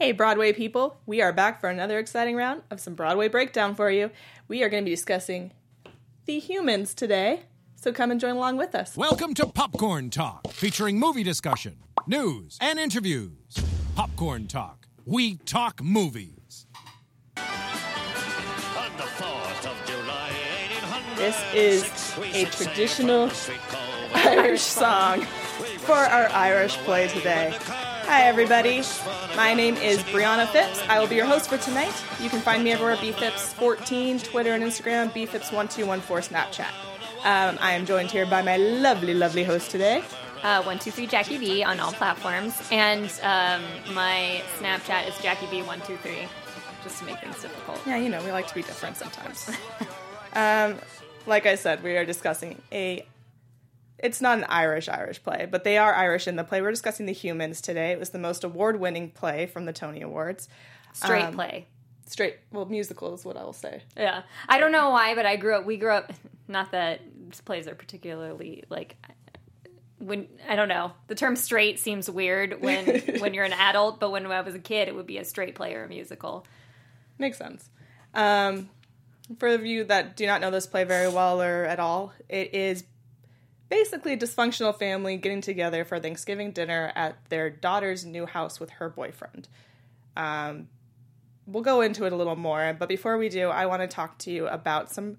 Hey, Broadway people, we are back for another exciting round of some Broadway breakdown for you. We are going to be discussing The Humans today, so come and join along with us. Welcome to Popcorn Talk, featuring movie discussion, news, and interviews. Popcorn Talk. We talk movies. On the 4th of July, 1800, This is a traditional Irish song for our Irish play today. Hi, everybody. My name is Brianna Phipps. I will be your host for tonight. You can find me everywhere at bphipps14, Twitter and Instagram, bphipps1214 Snapchat. Um, I am joined here by my lovely, lovely host today. uh, one two three Jackie B on all platforms, and um, my Snapchat is Jackie B one two three, just to make things difficult. Yeah, you know, we like to be different sometimes. um, like I said, we are discussing a. It's not an Irish Irish play, but they are Irish in the play. We're discussing The Humans today. It was the most award winning play from the Tony Awards. Straight Um, play. Straight, well, musical is what I will say. Yeah, I don't know why, but I grew up. We grew up. Not that plays are particularly like. When I don't know, the term "straight" seems weird when when you're an adult, but when I was a kid, it would be a straight play or a musical. Makes sense. Um, for the you that do not know this play very well or at all, it is basically a dysfunctional family getting together for Thanksgiving dinner at their daughter's new house with her boyfriend. Um, we'll go into it a little more, but before we do, I want to talk to you about some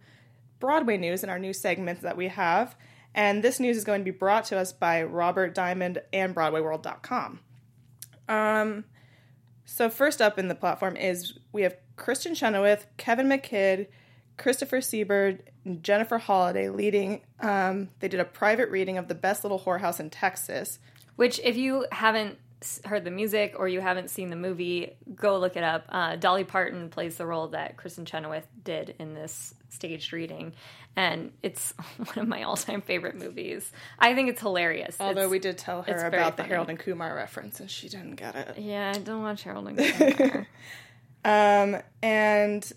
Broadway news in our new segments that we have. And this news is going to be brought to us by Robert Diamond and BroadwayWorld.com. Um, so first up in the platform is we have Kristin Chenoweth, Kevin McKidd, Christopher Sieber, and Jennifer Holliday leading. Um, they did a private reading of the best little whorehouse in Texas. Which, if you haven't heard the music or you haven't seen the movie, go look it up. Uh, Dolly Parton plays the role that Kristin Chenoweth did in this staged reading, and it's one of my all-time favorite movies. I think it's hilarious. Although It's- we did tell her about the. Harold and Kumar reference, and she didn't get it. yeah, I don't watch Harold and Kumar. Um, and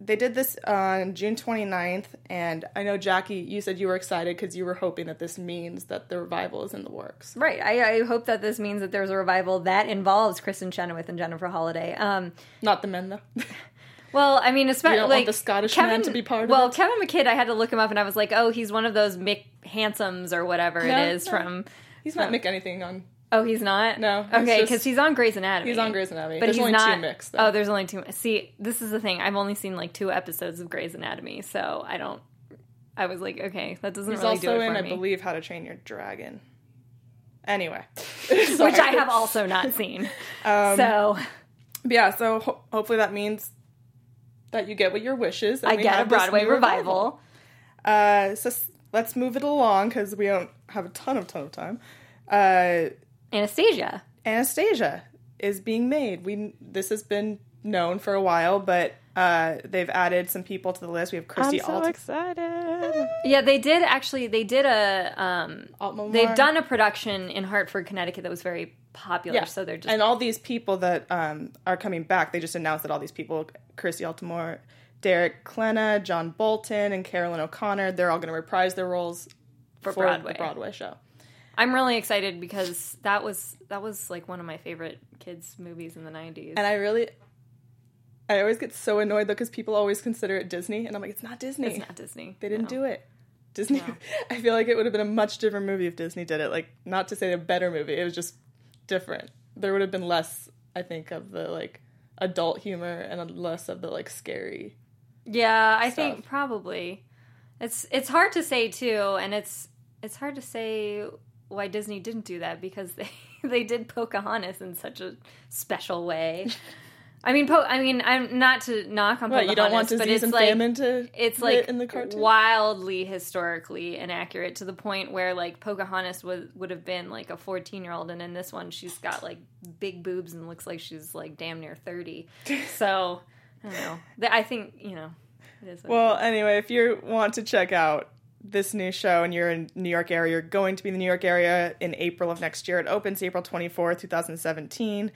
they did this on June 29th, and I know Jackie, you said you were excited because you were hoping that this means that the revival is in the works. right. I, I hope that this means that there's a revival that involves Kristin Chenoweth and Jennifer Holliday. Um, Not the men though. Well, I mean, especially like want the Scottish man to be part of well. Kevin McKidd, I had to look him up, and I was like, oh, he's one of those Mick Handsomes or whatever No, it is no. from. He's not Mick anything on. Oh, he's not. No, okay, because he's on Grey's Anatomy. He's on Grey's Anatomy. but There's he's only not. two Micks, though. Oh, there's only two. See, this is the thing. I've only seen like two episodes of Grey's Anatomy, so I don't. I was like, okay, that doesn't He's really do also it in, for I believe, How to Train Your Dragon. Anyway, Which I have also not seen. Um, so Yeah, so ho- hopefully that means that you get what your wishes. I get a Broadway new revival. Uh, so let's move it along because we don't have a ton of ton of time. Uh, Anastasia. Anastasia is being made. We this has been known for a while, but uh, they've added some people to the list. We have Christy Alt- excited. Yeah, they did actually. They did a. Um, Altman they've done a production in Hartford, Connecticut that was very popular. Yeah, So they're just and all these people that um, are coming back. They just announced that all these people, Christy Altomare, Derek Klena, John Bolton, and Carolyn O'Connor, they're all going to reprise their roles for, Broadway. the Broadway show. I'm really excited because that was that was like one of my favorite kids movies in the 90s. And I really, I always get so annoyed though because people always consider it Disney, and I'm like, it's not Disney. it's not Disney. They didn't do it. Disney. I feel like it would have been a much different movie if Disney did it. Like, not to say a better movie. It was just different. There would have been less, I think, of the like adult humor and less of the like scary. Yeah, I think probably. It's it's hard to say too, and it's it's hard to say why Disney didn't do that because they they did Pocahontas in such a special way. I mean, po- I mean, I'm not to knock on Pocahontas, you don't want but it's like it's like in the cartoon. wildly historically inaccurate to the point where like Pocahontas would would have been like a 14 year old, and in this one she's got like big boobs and looks like she's like damn near 30. So I don't know. I think you know. Well, anyway, if you want to check out this new show and you're in New York area, you're going to be in the New York area in April of next year. It opens April 24th, 2017.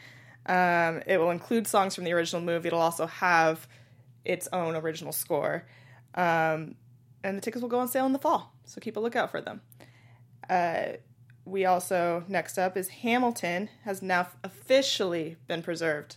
Um, it will include songs from the original movie. It'll also have its own original score. Um, and the tickets will go on sale in the fall, so keep a lookout for them. Uh, we also, next up, is Hamilton has now officially been preserved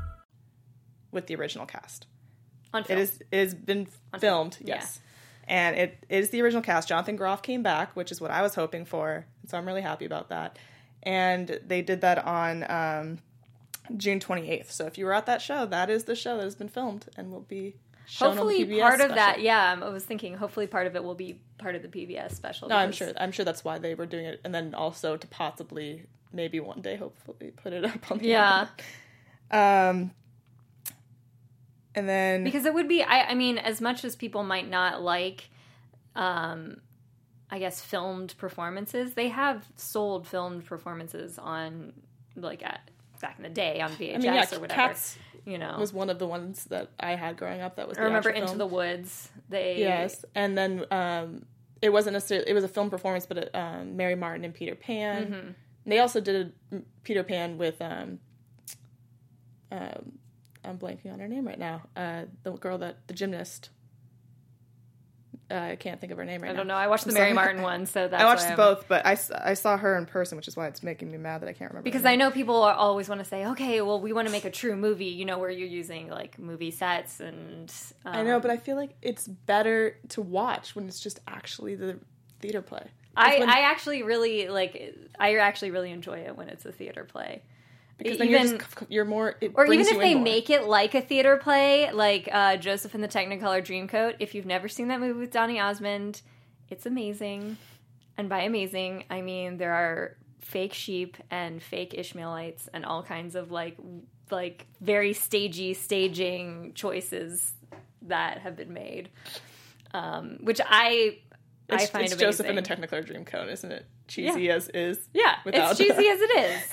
With the original cast. On It film. is it has been filmed, yes. And it is the original cast. Jonathan Groff came back, which is what I was hoping for. So I'm really happy about that. And they did that on um, June 28th. So if you were at that show, that is the show that has been filmed and will be shown Hopefully, on part of that, yeah, I was thinking. Hopefully, part of it will be part of the PBS special. No, I'm sure. I'm sure that's why they were doing it, and then also to possibly, maybe one day, hopefully, put it up on. The Yeah. Um. And then because it would be. I, I mean, as much as people might not like, um, I guess filmed performances, they have sold filmed performances on like at, back in the day on VHS I mean, yeah, or whatever. Cats you know, was one of the ones that I had growing up. That was. I remember Into film. the Woods. They Yes, and then um, it wasn't necessarily it was a film performance, but it, um, Mary Martin and Peter Pan. Mm-hmm. They also did a Peter Pan with um, um, I'm blanking on her name right now. Uh, the girl that the gymnast. Uh, I can't think of her name right now. I don't know. I watched the Mary. Martin one, so that's I watched I'm- both, but I, I saw her in person, which is why it's making me mad that I can't remember. Because I know people are always want to say, okay, well, we want to make a true movie, you know, where you're using like movie sets and. Um, I know, but I feel like it's better to watch when it's just actually the theater play. I, when... I actually really like. I actually really enjoy it when it's a theater play. Because then even- you're just you're more. Or even if they make it like a theater play, like uh, Joseph and the Technicolor Dreamcoat. If you've never seen that movie with Donny Osmond, it's amazing. And by amazing, I mean there are fake sheep and fake Ishmaelites and all kinds of like like very stagey staging choices that have been made, um, which I I It's, find it's. Joseph in the Technicolor Dreamcoat, isn't it? Cheesy as is. Yeah, without it's cheesy as it is.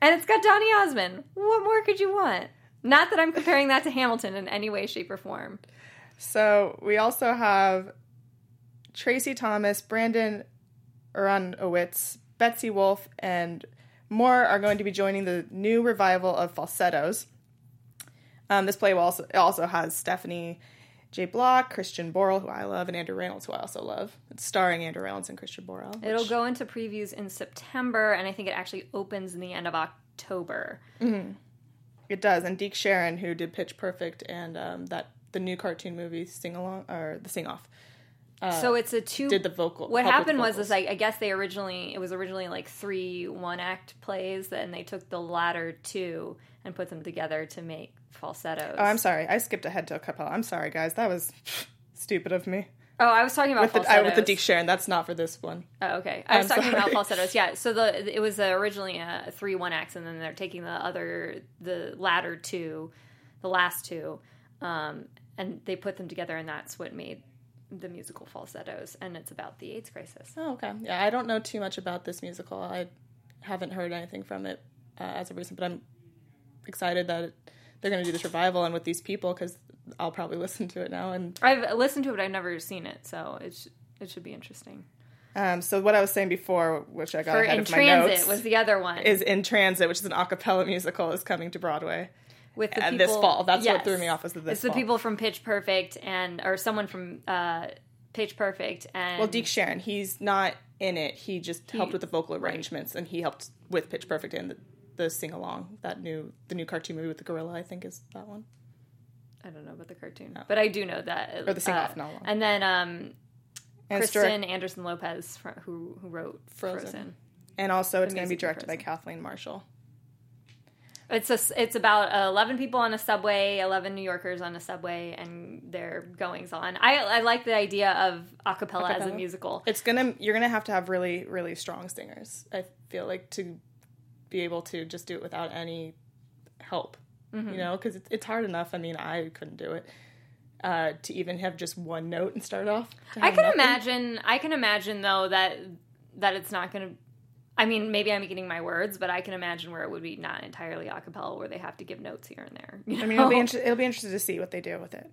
And it's got Donny Osmond. What more could you want? Not that I'm comparing that to Hamilton in any way, shape, or form. So we also have Tracy Thomas, Brandon Uranowitz, Betsy Wolfe, and more are going to be joining the new revival of Falsettos. Um, this play also also has Stephanie J. Block, Christian Borle, who I love, and Andrew Rannells, who I also love. It's starring Andrew Rannells and Christian Borle. It'll go into previews in September, and I think it actually opens in the end of October. It does, and Deke Sharon, who did Pitch Perfect and um, that the new cartoon movie Sing Along or the Sing Off, so it's a two. Uh, did the vocal. what helped with happened was vocals. is I, I guess they originally it was originally like three one act plays, and they took the latter two and put them together to make falsettos. Oh, I'm sorry. I skipped ahead to a couple. I'm sorry, guys. That was stupid of me. Oh, I was talking about With the, falsettos. I, with the Deke Sharon, that's not for this one. Oh, okay. I was I'm talking about falsettos. Yeah. So the it was uh, originally a three one acts, and then they're taking the other the latter two, the last two, um, and they put them together, and that's what made the musical falsettos. And it's about the AIDS crisis. Oh, okay. Yeah, I don't know too much about this musical. I haven't heard anything from it uh, as of recent, but I'm excited that it, they're going to do this revival and with these people because I'll probably listen to it now. And I've listened to it. I've never seen it, so it sh- it should be interesting. um, so what I was saying before, which I got For ahead in of my transit notes, was the other one is in transit, which is an a cappella musical, is coming to Broadway. With the people, this fall. That's what threw me off was the this It's the people from Pitch Perfect and or someone from uh, Pitch Perfect and Well, Deke Sharon, he's not in it. He just helped with the vocal right. arrangements, and he helped with Pitch Perfect and the, the sing along. That new, the new cartoon movie with the gorilla, I think, is that one. I don't know about the cartoon, but I do know that. Oh. Or the sing-off novel. And then um, And Kristen direct- Anderson Lopez, who who wrote Frozen. Frozen. and also it's going to be directed by Kathleen Marshall. It's a, it's about eleven people on a subway, eleven New Yorkers on a subway, and their goings on. I I like the idea of a cappella as a musical. It's gonna, you're gonna have to have really, really strong singers. I feel like to be able to just do it without any help, Mm-hmm. you know, because it's, it's hard enough. I mean, I couldn't do it. Uh, to even have just one note and start off. I can nothing. imagine. I can imagine though that that it's not going to. I mean, maybe I'm getting my words, but I can imagine where it would be not entirely a cappella, where they have to give notes here and there. you I mean, it'll be know? inter- it'll be interesting to see what they do with it.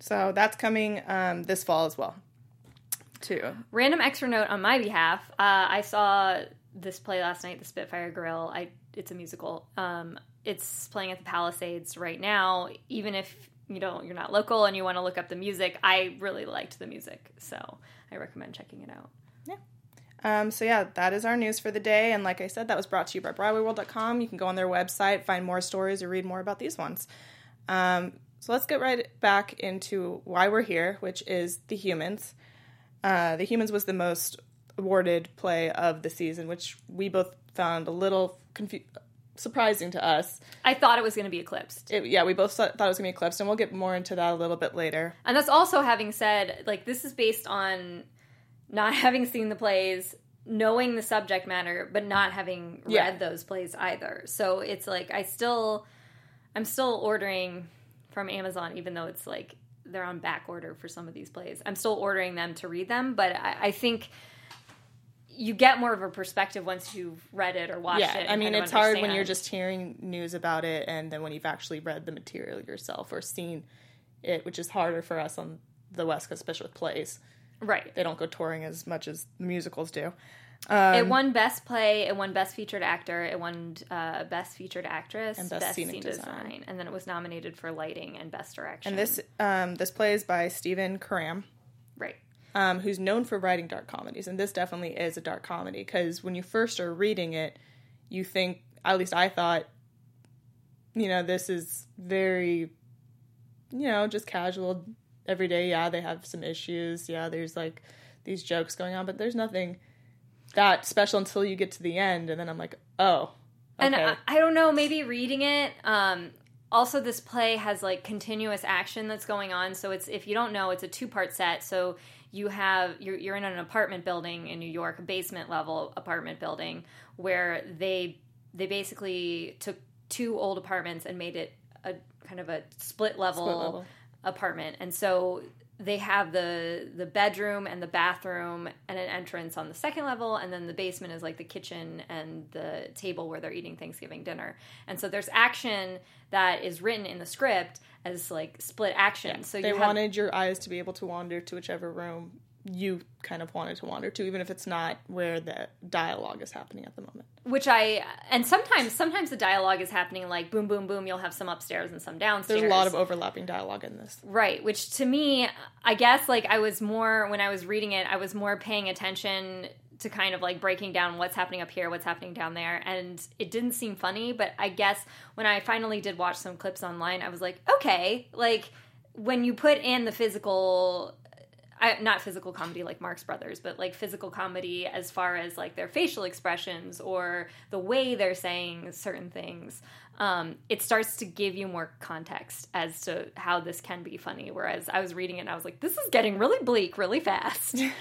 So that's coming um, this fall as well. Too. Random extra note on my behalf. Uh, I saw this play last night, The Spitfire Grill. I it's a musical. Um, it's playing at the Palisades right now. Even if you don't, you're not local and you want to look up the music. I really liked the music, so I recommend checking it out. Um, so yeah, that is our news for the day. And like I said, that was brought to you by BroadwayWorld.com. You can go on their website, find more stories, or read more about these ones. Um, so let's get right back into why we're here, which is The Humans. Uh, the Humans was the most awarded play of the season, which we both found a little confu- surprising to us. I thought it was going to be eclipsed. It, yeah, we both thought it was going to be eclipsed, and we'll get more into that a little bit later. And that's also having said, like, this is based on not having seen the plays, knowing the subject matter, but not having read Yeah. those plays either. So it's like, I still, I'm still ordering from Amazon, even though it's like they're on back order for some of these plays. I'm still ordering them to read them, but I, I think you get more of a perspective once you've read it or watched yeah, it. I mean, it's hard when you're just hearing news about it, and then when you've actually read the material yourself or seen it, which is harder for us on the West Coast, especially with plays. Right. They don't go touring as much as musicals do. it won Best Play, it won Best Featured Actor, it won uh, Best Featured Actress, And Best Scenic Design. and then it was nominated for Lighting and Best Direction. And this um, this play is by Stephen Karam, right, um, who's known for writing dark comedies, and this definitely is a dark comedy because when you first are reading it, you think, at least I thought, you know, this is very, you know, just casual, everyday. Yeah, they have some issues. Yeah, there's like these jokes going on, but there's nothing that special until you get to the end, and then I'm like, oh, okay. and I, I don't know, maybe reading it. Um, also, this play has like continuous action that's going on. So it's if you don't know, it's a two part set. So you have you're you're in an apartment building in New York, a basement level apartment building where they they basically took two old apartments and made it a kind of a split level, Split level. Apartment. And so they have the the bedroom and the bathroom and an entrance on the second level and then the basement is like the kitchen and the table where they're eating Thanksgiving dinner. And so there's action that is written in the script as like split action. so they you have, wanted your eyes to be able to wander to whichever room you kind of wanted to wander to, even if it's not where the dialogue is happening at the moment. which I and sometimes sometimes the dialogue is happening like boom boom boom you'll have some upstairs and some downstairs. There's a lot of overlapping dialogue in this. Right, which to me, I guess like I was more when I was reading it, I was more paying attention to kind of like breaking down what's happening up here, what's happening down there, and it didn't seem funny, but I guess when I finally did watch some clips online, I was like, okay, like when you put in the physical I, not physical comedy like Marx Brothers, but like physical comedy as far as like their facial expressions or the way they're saying certain things. Um, it starts to give you more context as to how this can be funny. Whereas I was reading it and I was like, this is getting really bleak really fast.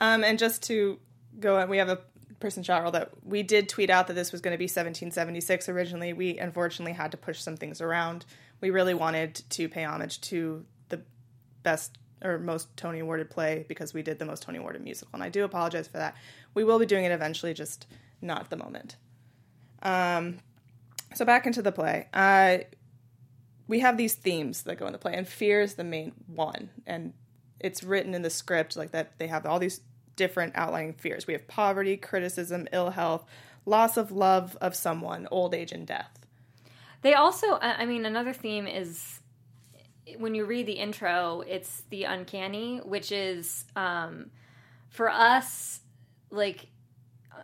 Um, and just to go on, we have a person chat roll that we did tweet out that this was going to be 1776 originally. We unfortunately had to push some things around. We really wanted to pay homage to the best or most Tony awarded play because we did the most Tony awarded musical, and I do apologize for that. We will be doing it eventually, just not at the moment. Um, so back into the play. Uh, we have these themes that go in the play, and fear is the main one. And it's written in the script like that. They have all these different outlining fears. We have poverty, criticism, ill health, loss of love of someone, old age, and death. They also, I mean, another theme is when you read the intro, it's the uncanny, which is um, for us, like,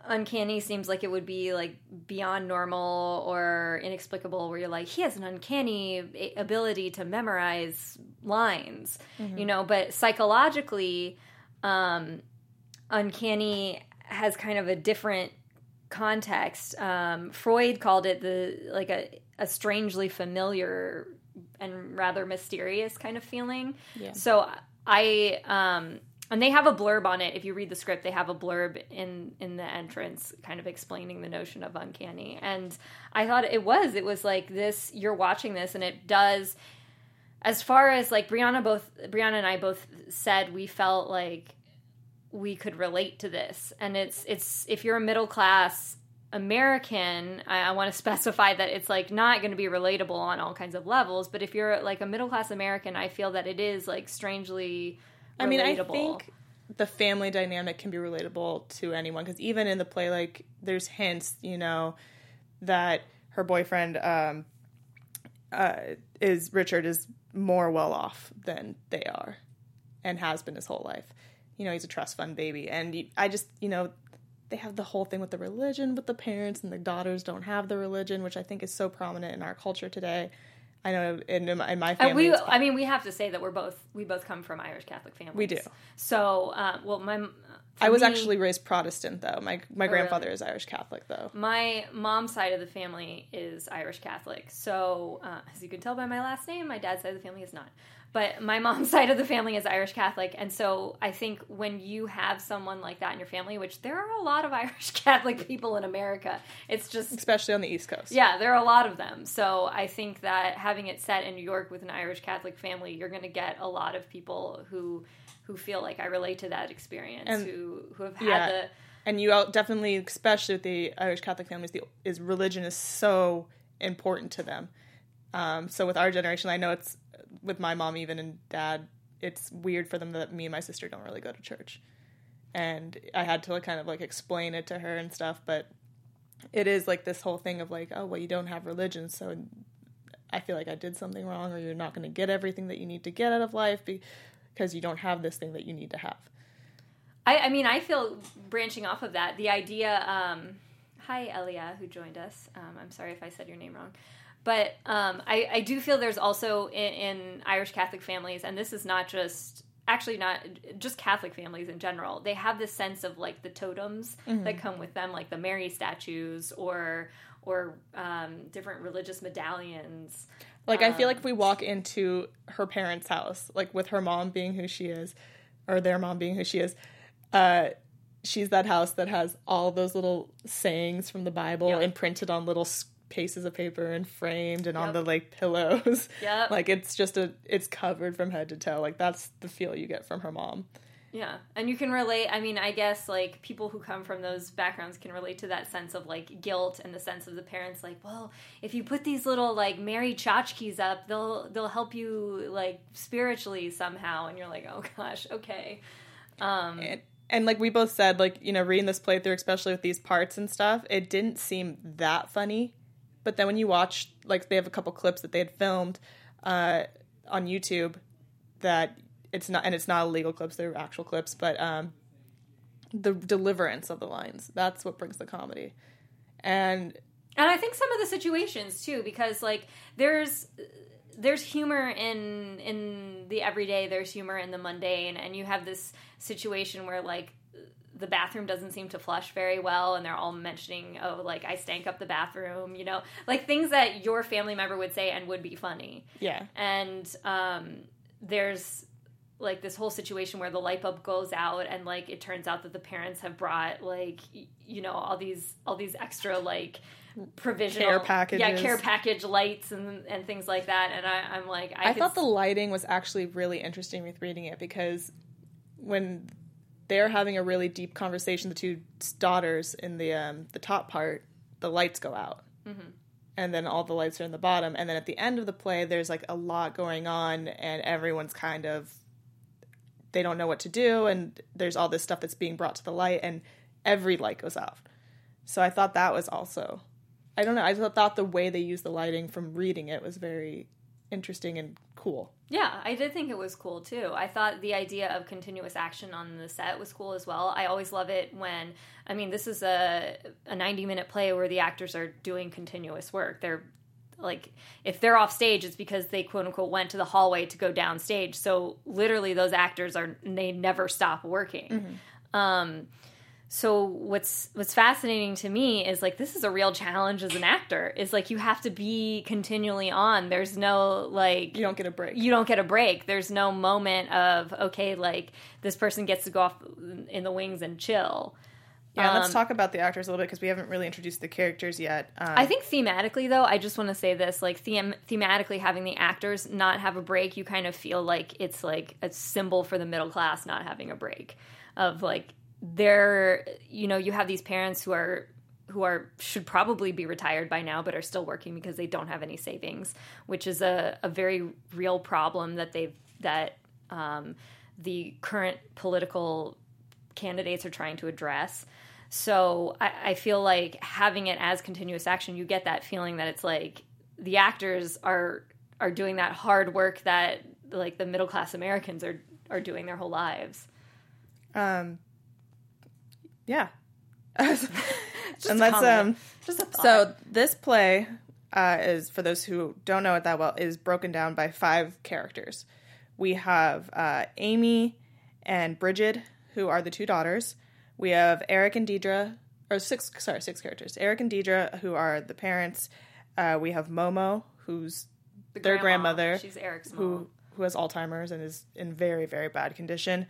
uncanny seems like it would be like beyond normal or inexplicable, where you're like, he has an uncanny ability to memorize lines, you know, but psychologically, um, uncanny has kind of a different context. Um, Freud called it the like a, a strangely familiar and rather mysterious kind of feeling. Yeah. So I um and they have a blurb on it. If you read the script, they have a blurb in in the entrance, kind of explaining the notion of uncanny. And I thought it was it was like this. You're watching this, and it does. As far as like Brianna both Brianna and I both said, we felt like we could relate to this. And it's it's if you're a middle class American, I, I want to specify that it's like not going to be relatable on all kinds of levels. But if you're like a middle class American, I feel that it is like strangely. I mean, I think the family dynamic can be relatable to anyone because even in the play, like, there's hints, you know, that her boyfriend um, uh, is Richard is more well off than they are, and has been his whole life. You know, he's a trust fund baby, and I just, you know, they have the whole thing with the religion with the parents, and the daughters don't have the religion, which I think is so prominent in our culture today. I know in, in my in my And family, we, I mean, we have to say that we're both we both come from Irish Catholic families. We do. So, uh, well, my I was me- actually raised Protestant though. My my grandfather is Irish Catholic though. My mom's side of the family is Irish Catholic. So, uh, as you can tell by my last name, my dad's side of the family is not. But my mom's side of the family is Irish Catholic. And so I think when you have someone like that in your family, which there are a lot of Irish Catholic people in America, it's just especially on the East Coast. yeah, there are a lot of them. So I think that having it set in New York with an Irish Catholic family, you're going to get a lot of people who who feel like I relate to that experience, And- who who have had Yeah. the and you definitely, especially with the Irish Catholic families, the is religion is so important to them. Um, so with our generation, I know it's with my mom even and dad. It's weird for them that me and my sister don't really go to church, and I had to kind of like explain it to her and stuff. But it is like this whole thing of like, oh well, you don't have religion, so I feel like I did something wrong, or you're not going to get everything that you need to get out of life because you don't have this thing that you need to have. I, I mean, I feel branching off of that, the idea. Um, hi, Elia, who joined us. Um, I'm sorry if I said your name wrong. But um, I, I do feel there's also in, in Irish Catholic families, and this is not just actually not just Catholic families in general. They have this sense of like the totems that come with them, like the Mary statues or or um, different religious medallions. Like I feel like if we walk into her parents' house, like with her mom being who she is, or their mom being who she is, uh, she's that house that has all those little sayings from the Bible Yep. imprinted on little s- pieces of paper and framed and on the like pillows. Yeah. like it's just a it's covered from head to toe. Like that's the feel you get from her mom. Yeah, and you can relate. I mean, I guess like people who come from those backgrounds can relate to that sense of like guilt and the sense of the parents like, well, if you put these little like Mary tchotchkes up, they'll they'll help you like spiritually somehow, and you're like, oh gosh, okay. Um, and, and like we both said, like you know, reading this playthrough, especially with these parts and stuff, it didn't seem that funny. But then when you watch, like they have a couple clips that they had filmed uh, on YouTube, that it's not, and it's not illegal clips; they're actual clips. But um, the deliverance of the lines that's what brings the comedy. And and I think some of the situations too, because like there's there's humor in in the everyday, there's humor in the mundane, and you have this situation where like the bathroom doesn't seem to flush very well, and they're all mentioning, oh, like I stank up the bathroom, you know, like things that your family member would say and would be funny. yeah, And um, there's like this whole situation where the light bulb goes out and like it turns out that the parents have brought like you know all these all these extra like provisional Care packages. yeah care package lights and and things like that and I, I'm like I, I thought the lighting was actually really interesting with reading it because when they're having a really deep conversation, the two daughters in the um, the top part, the lights go out, and then all the lights are in the bottom, and then at the end of the play, there's like a lot going on, and everyone's kind of they don't know what to do, and there's all this stuff that's being brought to the light, and every light goes out. So I thought that was also, I don't know, I thought the way they used the lighting from reading it was very interesting and cool. Yeah, I did think it was cool too. I thought the idea of continuous action on the set was cool as well. I always love it when I mean this is a a 90 minute play where the actors are doing continuous work. They're like if they're off stage it's because they quote unquote went to the hallway to go downstage. So literally those actors are they never stop working. Um so what's what's fascinating to me is like this is a real challenge as an actor. Is like you have to be continually on. There's no like You don't get a break. you don't get a break. There's no moment of okay, like this person gets to go off in the wings and chill. Yeah, let's Um, talk about the actors a little bit because we haven't really introduced the characters yet. Um, I think thematically, though, I just want to say this: like them- thematically, having the actors not have a break, you kind of feel like it's like a symbol for the middle class not having a break. of like they're you know you have these parents who are who are should probably be retired by now but are still working because they don't have any savings which is a, a very real problem that they've that um, the current political candidates are trying to address. So I, I feel like having it as continuous action you get that feeling that it's like the actors are are doing that hard work that like the middle class americans are are doing their whole lives Yeah. Just and let's um just a so this play uh, is for those who don't know it that well is broken down by five characters. We have uh, Amy and Bridget, who are the two daughters. We have Eric and Deidre, or six sorry six characters. Eric and Deidre, who are the parents. Uh, we have Momo, who's The their grandma, grandmother, she's Eric's mom. who who has Alzheimer's and is in very very bad condition.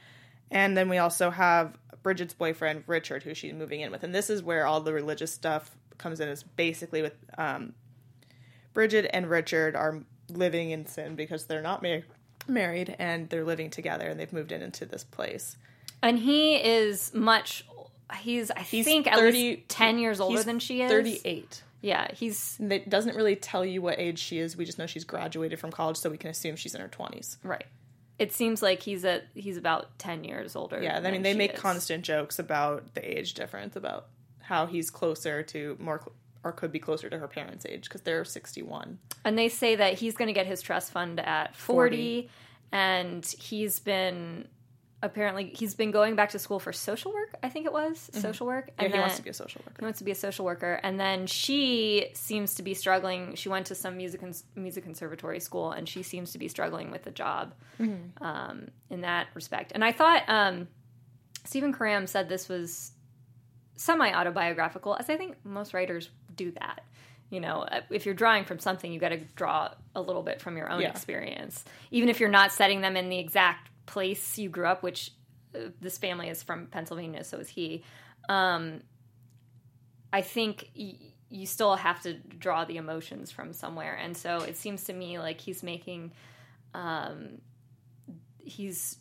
And then we also have Bridget's boyfriend Richard, who she's moving in with, and this is where all the religious stuff comes in. Is basically with um, Bridget and Richard are living in sin because they're not mar- married and they're living together, and they've moved in into this place. and he is much he's i He's think at 30 least 10 years older than she is Thirty-eight. yeah he's It doesn't really tell you what age she is. We just know she's graduated from college, so we can assume she's in her twenties. right it seems like he's at he's about 10 years older Yeah, I mean, they make is. constant jokes about the age difference, about how he's closer to more, cl- or could be closer to her parents' age because they're 61. and they say that he's going to get his trust fund at 40, and he's been apparently he's been going back to school for social work i think it was social work Mm-hmm. Yeah, and he wants to be a social worker. He wants to be a social worker, and then she seems to be struggling. She went to some music cons- music conservatory school, and she seems to be struggling with the job Mm-hmm. um, in that respect. And I thought um, Stephen Karam said this was semi autobiographical, as I think most writers do that. You know, uh, if you're drawing from something, you got to draw a little bit from your own Yeah. experience, even if you're not setting them in the exact place you grew up. Which uh, this family is from Pennsylvania, so is he. Um, I think y- you still have to draw the emotions from somewhere, and so it seems to me like he's making, um, he's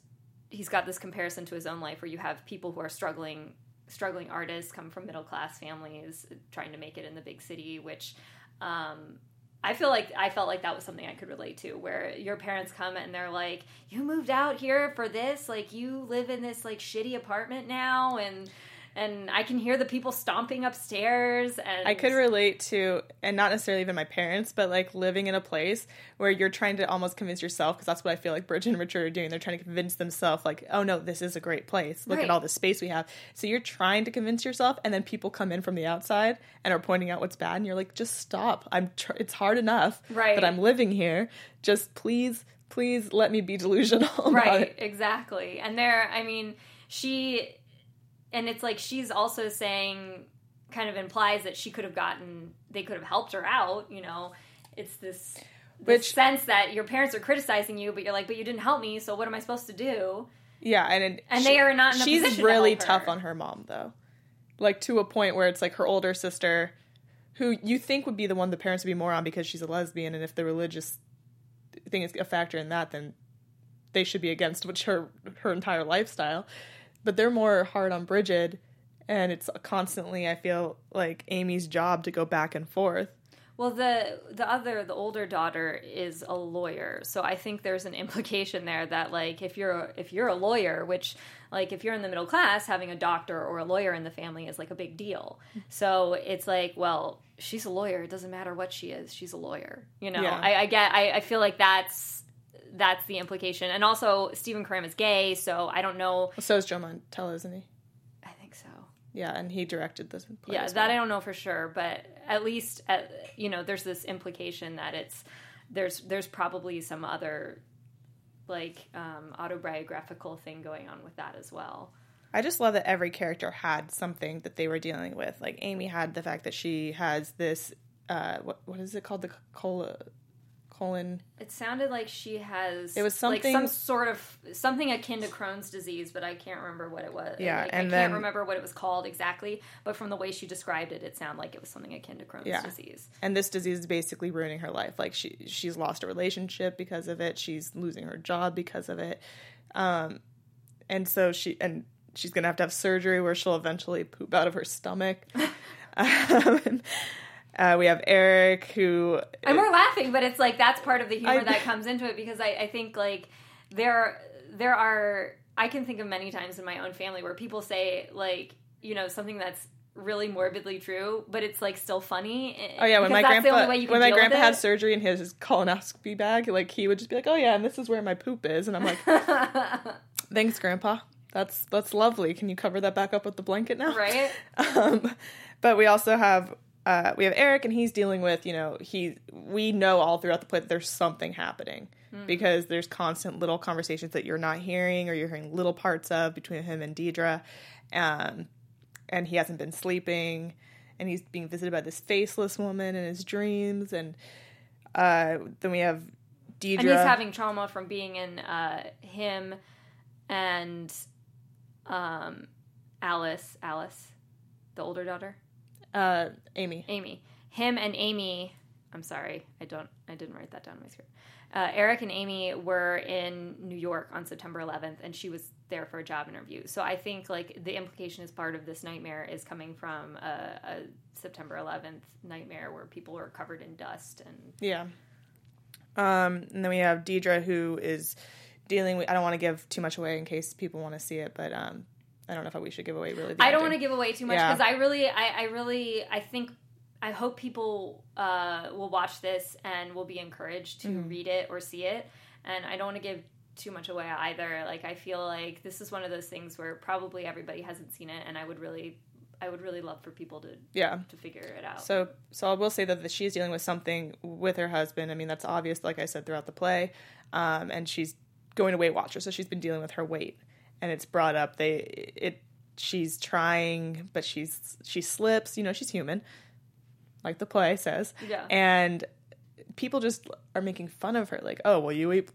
he's got this comparison to his own life where you have people who are struggling struggling artists come from middle class families trying to make it in the big city which um, I feel like I felt like that was something I could relate to where your parents come and they're like you moved out here for this like you live in this like shitty apartment now and and I can hear the people stomping upstairs and I could relate to, and not necessarily even my parents, but like living in a place where you're trying to almost convince yourself, because that's what I feel like Bridget and Richard are doing. They're trying to convince themselves, like, oh no, this is a great place. Look Right. at all the space we have. So you're trying to convince yourself, and then people come in from the outside and are pointing out what's bad, and you're like, just stop. I'm. Tr- it's hard enough Right. that I'm living here. Just please, please let me be delusional. right exactly and there i mean she and it's like she's also saying kind of implies that she could have gotten they could have helped her out you know it's this this Which- sense that your parents are criticizing you but you're like but you didn't help me so what am i supposed to do Yeah, and it, And they are not in she's position to really her. tough on her mom though, like to a point where it's like her older sister, who you think would be the one the parents would be more on because she's a lesbian, and if the religious thing is a factor in that, then they should be against which her her entire lifestyle. But they're more hard on Bridget, and it's constantly I feel like Amy's job to go back and forth. Well, the the other the older daughter is a lawyer, so I think there's an implication there that like if you're if you're a lawyer, which like if you're in the middle class, having a doctor or a lawyer in the family is like a big deal. Mm-hmm. So it's like, well, she's a lawyer. It doesn't matter what she is. She's a lawyer. You know, Yeah. I, I get. I, I feel like that's that's the implication. And also, Stephen Karam is gay, so I don't know. So is Joe Mantello, isn't he? I think so. Yeah, and he directed this. play yeah that well. i don't know for sure but at least at, you know there's this implication that it's there's there's probably some other like um, autobiographical thing going on with that as well I just love that every character had something that they were dealing with. Like Amy had the fact that she has this uh what what is it called the cola colon it sounded like she has It was like something- some sort of something akin to crohn's disease but i can't remember what it was Yeah, Like, and i then- can't remember what it was called exactly but from the way she described it it sounded like it was something akin to crohn's Yeah. disease and this disease is basically ruining her life. Like she she's lost a relationship because of it. She's losing her job because of it. Um and so she and she's gonna have to have surgery where she'll eventually poop out of her stomach. um, uh, we have Eric, who And we're laughing, but it's like that's part of the humor I- that comes into it because I, I think like there there are I can think of many times in my own family where people say like you know something that's really morbidly true, but it's like still funny. Oh yeah, when my grandpa only way you can when my grandpa had surgery and his, his colonoscopy bag, like he would just be like, "Oh yeah, and this is where my poop is," and I'm like, "Thanks, grandpa. That's that's lovely. Can you cover that back up with the blanket now?" right? Um, but we also have uh, we have Eric, and he's dealing with you know he we know all throughout the play that there's something happening because there's constant little conversations that you're not hearing or you're hearing little parts of between him and Deidre, um, and he hasn't been sleeping, and he's being visited by this faceless woman in his dreams, and uh, then we have Deidre. and he's having trauma from being in uh, him and um, Alice, Alice, the older daughter, uh, Amy. Amy. Him and Amy. I'm sorry, I don't. I didn't write that down in my script. Uh, Eric and Amy were in New York on September 11th, and she was there for a job interview. So I think like the implication is part of this nightmare is coming from a, a September 11th nightmare where people are covered in dust and Yeah. Um, and then we have Deidre, who is dealing with. I don't want to give too much away in case people want to see it, but um, I don't know if we should give away really. The I don't want to give away too much Yeah. because I really, I, I really, I think, I hope people uh, will watch this and will be encouraged to Mm-hmm. read it or see it. And I don't want to give too much away either. Like I feel like this is one of those things where probably everybody hasn't seen it, and I would really, I would really love for people to Yeah. to figure it out. So, so I will say that she's dealing with something with her husband. I mean, that's obvious, like I said throughout the play. Um, and she's going to Weight Watchers, so she's been dealing with her weight, and it's brought up. They it she's trying, but she's she slips. You know, she's human, like the play says. Yeah. And people just are making fun of her, like, oh, well, you eat.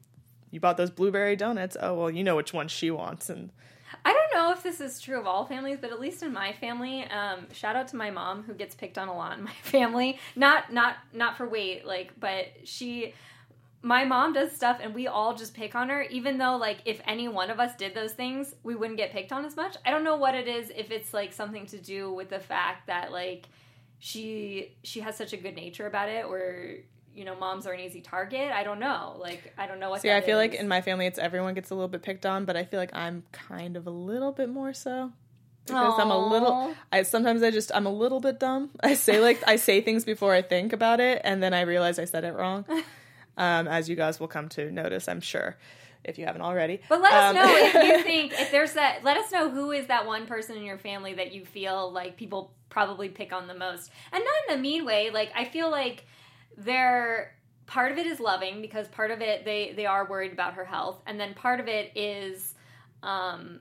You bought those blueberry donuts. Oh well, you know which one she wants, and I don't know if this is true of all families, but at least in my family, um, shout out to my mom who gets picked on a lot in my family. Not not not for weight, like, but she my mom does stuff and we all just pick on her even though like if any one of us did those things we wouldn't get picked on as much i don't know what it is if it's like something to do with the fact that like she she has such a good nature about it or you know moms are an easy target i don't know like i don't know what See, I feel like in my family, it's everyone gets a little bit picked on, but I feel like I'm kind of a little bit more so because I'm a little. I sometimes I just I'm a little bit dumb. I say like I say things before I think about it, and then I realize I said it wrong. Um, as you guys will come to notice, I'm sure, if you haven't already. But let us Um, know if you think if there's that. Let us know who is that one person in your family that you feel like people probably pick on the most, and not in a mean way. Like I feel like they're part of it is loving because part of it they they are worried about her health, and then part of it is um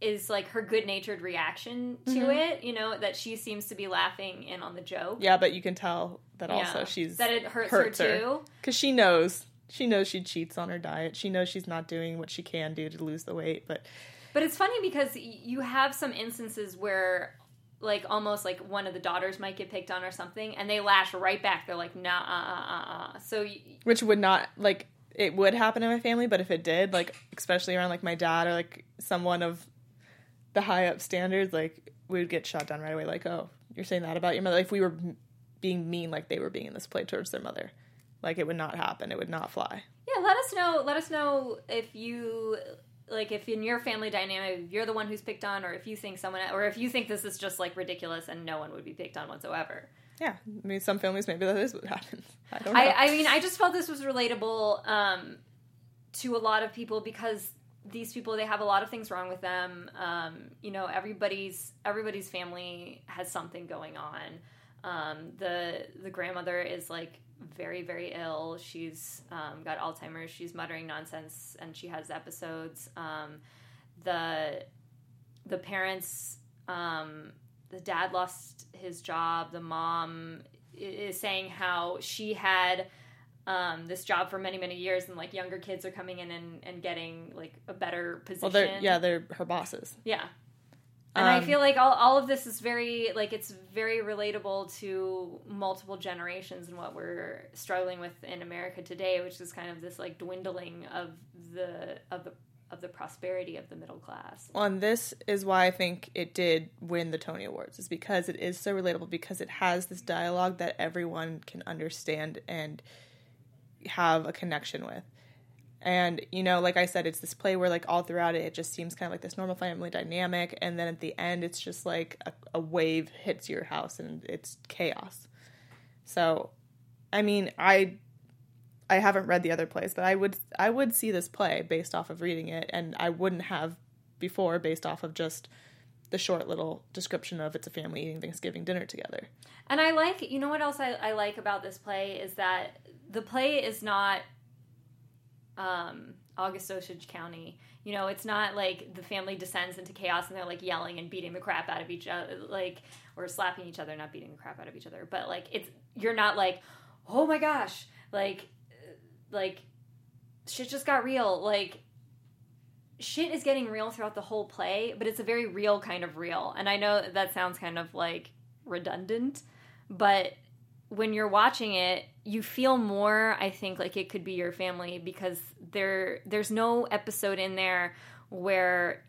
is like her good natured reaction to it. You know that she seems to be laughing in on the joke. yeah, but you can tell that also Yeah. she's that it hurts, her too. because she knows she knows she cheats on her diet. She knows she's not doing what she can do to lose the weight, but But it's funny because you have some instances where, like, almost like one of the daughters might get picked on or something, and they lash right back. They're like, nah, uh, uh, uh, uh. So, y- which would not like it would happen in my family but if it did like especially around like my dad or like someone of the high up standards like we would get shot down right away like oh you're saying that about your mother. Like if we were being mean like they were being in this play towards their mother. Like it would not happen. It would not fly. Yeah, let us know. Let us know if you like if in your family dynamic you're the one who's picked on, or if you think someone, or if you think this is just like ridiculous and no one would be picked on whatsoever. yeah i mean some families maybe that is what happens. I don't know. I, I mean, I just felt this was relatable um, to a lot of people because these people they have a lot of things wrong with them. Um, you know, everybody's everybody's family has something going on. Um, the the grandmother is like very very ill. She's um, got Alzheimer's. She's muttering nonsense, and she has episodes. Um, the the parents um, the dad lost his job the mom is saying how she had um, this job for many many years and like younger kids are coming in and, and getting like a better position well they're yeah they're her bosses. Yeah. And i Um, feel like all, all of this is very like it's very relatable to multiple generations and what we're struggling with in america today which is kind of this like dwindling of the of the of the prosperity of the middle class. Well, and this is why I think it did win the Tony Awards, is because it is so relatable, because it has this dialogue that everyone can understand and have a connection with. And, you know, like I said, it's this play where, like, all throughout it, it just seems kind of like this normal family dynamic. And then at the end, it's just like a, a wave hits your house and it's chaos. So, I mean, I I haven't read the other plays, but I would I would see this play based off of reading it, and I wouldn't have before based off of just the short little description of it's a family eating Thanksgiving dinner together. And I like, you know what else I, I like about this play is that the play is not um, August Osage County. You know, it's not like the family descends into chaos and they're like yelling and beating the crap out of each other, like, or slapping each other, not beating the crap out of each other. But like, it's, you're not like, oh my gosh, like, like, shit just got real. Like, shit is getting real throughout the whole play, but it's a very real kind of real. And I know that sounds kind of like redundant, but when you're watching it, you feel more, I think, like it could be your family because there there's no episode in there where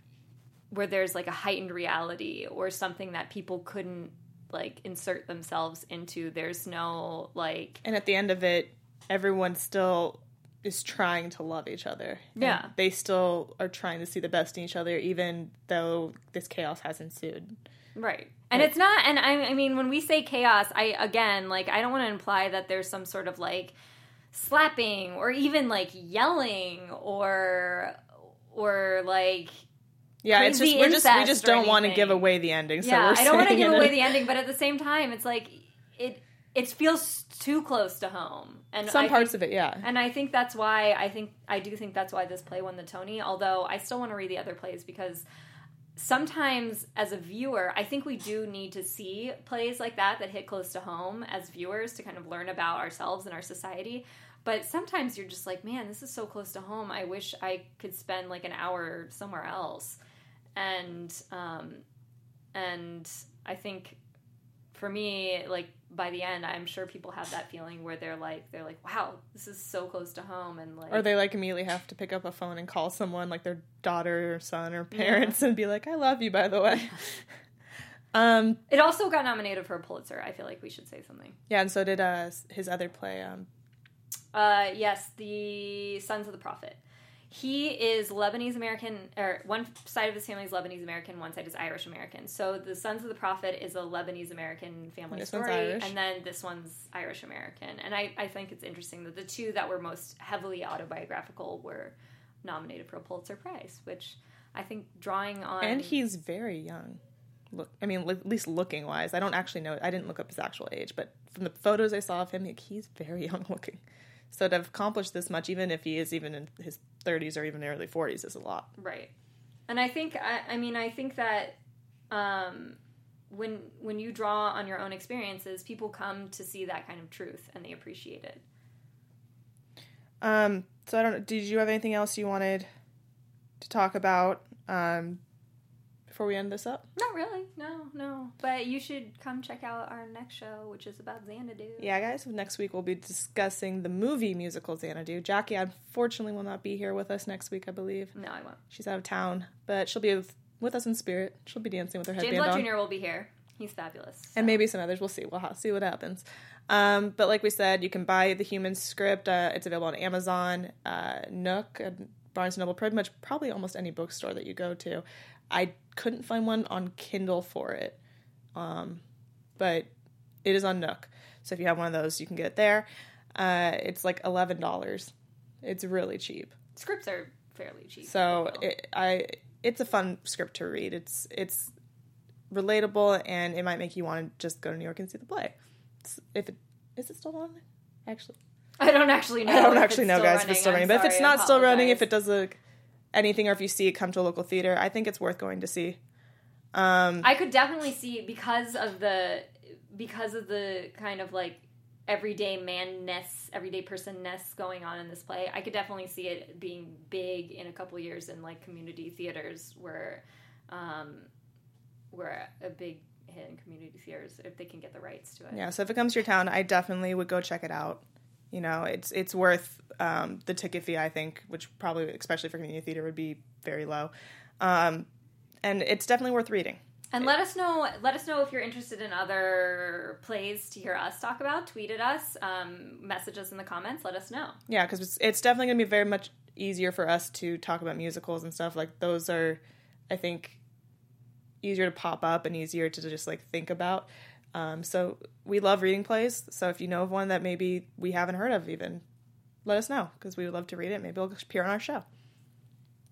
where there's like a heightened reality or something that people couldn't like insert themselves into. There's no like And at the end of it, everyone still is trying to love each other. Yeah. they still are trying to see the best in each other, even though this chaos has ensued. Right. And it's not, and I, I mean, when we say chaos, I, again, like, I don't want to imply that there's some sort of like slapping or even like yelling or, or like, Yeah, it's just we're just we just don't want to give away the ending. So yeah, we're I don't want to give away the ending, but at the same time, it's like, it, it feels too close to home. And some I parts think- of it. Yeah, And I think that's why I think I do think that's why this play won the Tony. Although I still want to read the other plays because sometimes as a viewer, I think we do need to see plays like that that hit close to home as viewers to kind of learn about ourselves and our society. But sometimes you're just like, man, this is so close to home. I wish I could spend like an hour somewhere else. And um, and I think for me, like by the end, I'm sure people have that feeling where they're like, they're like, wow, this is so close to home, and like, or they like immediately have to pick up a phone and call someone, like their daughter or son or parents, and be like, "I love you," by the way. um, It also got nominated for a Pulitzer. I feel like we should say something. yeah, and so did uh his other play. Um, Uh, yes, the Sons of the Prophet. He is Lebanese American, or one side of his family is Lebanese American, one side is Irish American. So the Sons of the Prophet is a Lebanese American family This story, and then this one's Irish American. And I, I think it's interesting that the two that were most heavily autobiographical were nominated for a Pulitzer Prize, which I think drawing on and he's very young. Look, I mean, at least looking wise, I don't actually know. I didn't look up his actual age, but from the photos I saw of him, like, he's very young looking. So to have accomplished this much, even if he is even in his 30s or even early 40s, is a lot. Right. And I think I, I mean I think that um, when when you draw on your own experiences, people come to see that kind of truth and they appreciate it. Um, so I don't. Did you have anything else you wanted to talk about um, before we end this up? Not really, no, no. But you should come check out our next show, which is about Xanadu. Yeah, guys. Next week we'll be discussing the movie musical Xanadu. Jackie, unfortunately, will not be here with us next week. I believe No, I won't. she's out of town, but she'll be with, with us in spirit. She'll be dancing with her James headband Lott on. Jr. will be here. He's fabulous. and maybe some others. We'll see. We'll see what happens. Um, but like we said, you can buy the Human Script. Uh, it's available on Amazon, uh, Nook, and Barnes and Noble. Pretty much, probably almost any bookstore that you go to. I couldn't find one on Kindle for it, um, but it is on Nook. So if you have one of those, you can get it there. Uh, it's like eleven dollars. It's really cheap. Scripts are fairly cheap. So it, I, it's a fun script to read. It's it's relatable and it might make you want to just go to New York and see the play. It's, if it is it still on? Actually, I don't actually know. I don't actually know, guys, if it's still I'm running. But if it's not still running, if it does a, anything, or if you see it come to a local theater, I think it's worth going to see. I could definitely see because of the because of the kind of like everyday manness, everyday personness going on in this play. I could definitely see it being big in a couple years in like community theaters where um where a big hit in community theaters if they can get the rights to it. Yeah, so if it comes to your town, I definitely would go check it out. You know, it's it's worth um, the ticket fee. I think, which probably, especially for community theater, would be very low, um, and it's definitely worth reading. And let us know. Let us know if you're interested in other plays to hear us talk about. Tweet at us, um, message us in the comments. Let us know. Yeah, because it's, it's definitely going to be very much easier for us to talk about musicals and stuff. Like those are, I think, easier to pop up and easier to just like think about. Um, so we love reading plays. So if you know of one that maybe we haven't heard of, even let us know because we would love to read it. Maybe it'll appear on our show.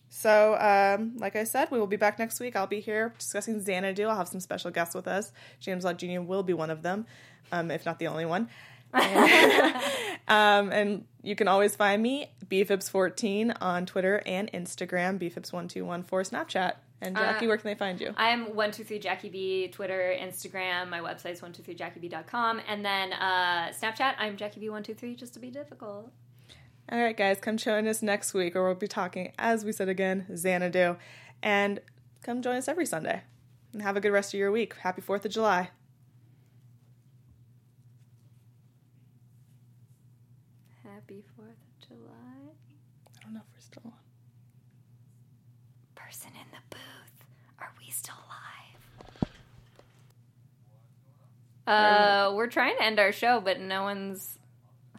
So, um, like I said, we will be back next week. I'll be here discussing Xanadu. I'll have some special guests with us. James Lott Jr. will be one of them, um, if not the only one. And, um, and you can always find me, bfibs14, on Twitter and Instagram, bfibs1214 Snapchat. And Jackie, where can they find you? I am 123 Jackie B, Twitter, Instagram. My website's 123jackieb.com. And then uh, Snapchat, I'm Jackie B123, just to be difficult. All right, guys, come join us next week, or we'll be talking, as we said again, Xanadu. And come join us every Sunday. And have a good rest of your week. Happy 4th of July. Happy 4th of July. I don't know if we're still on. Person in the booth. Are we still live? Uh, we're trying to end our show, but no one's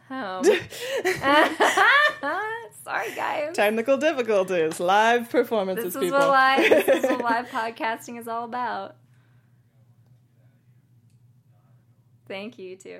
home. Sorry, guys. Technical difficulties, live performances, This is people. what live. This is what live podcasting is all about. Thank you, you too.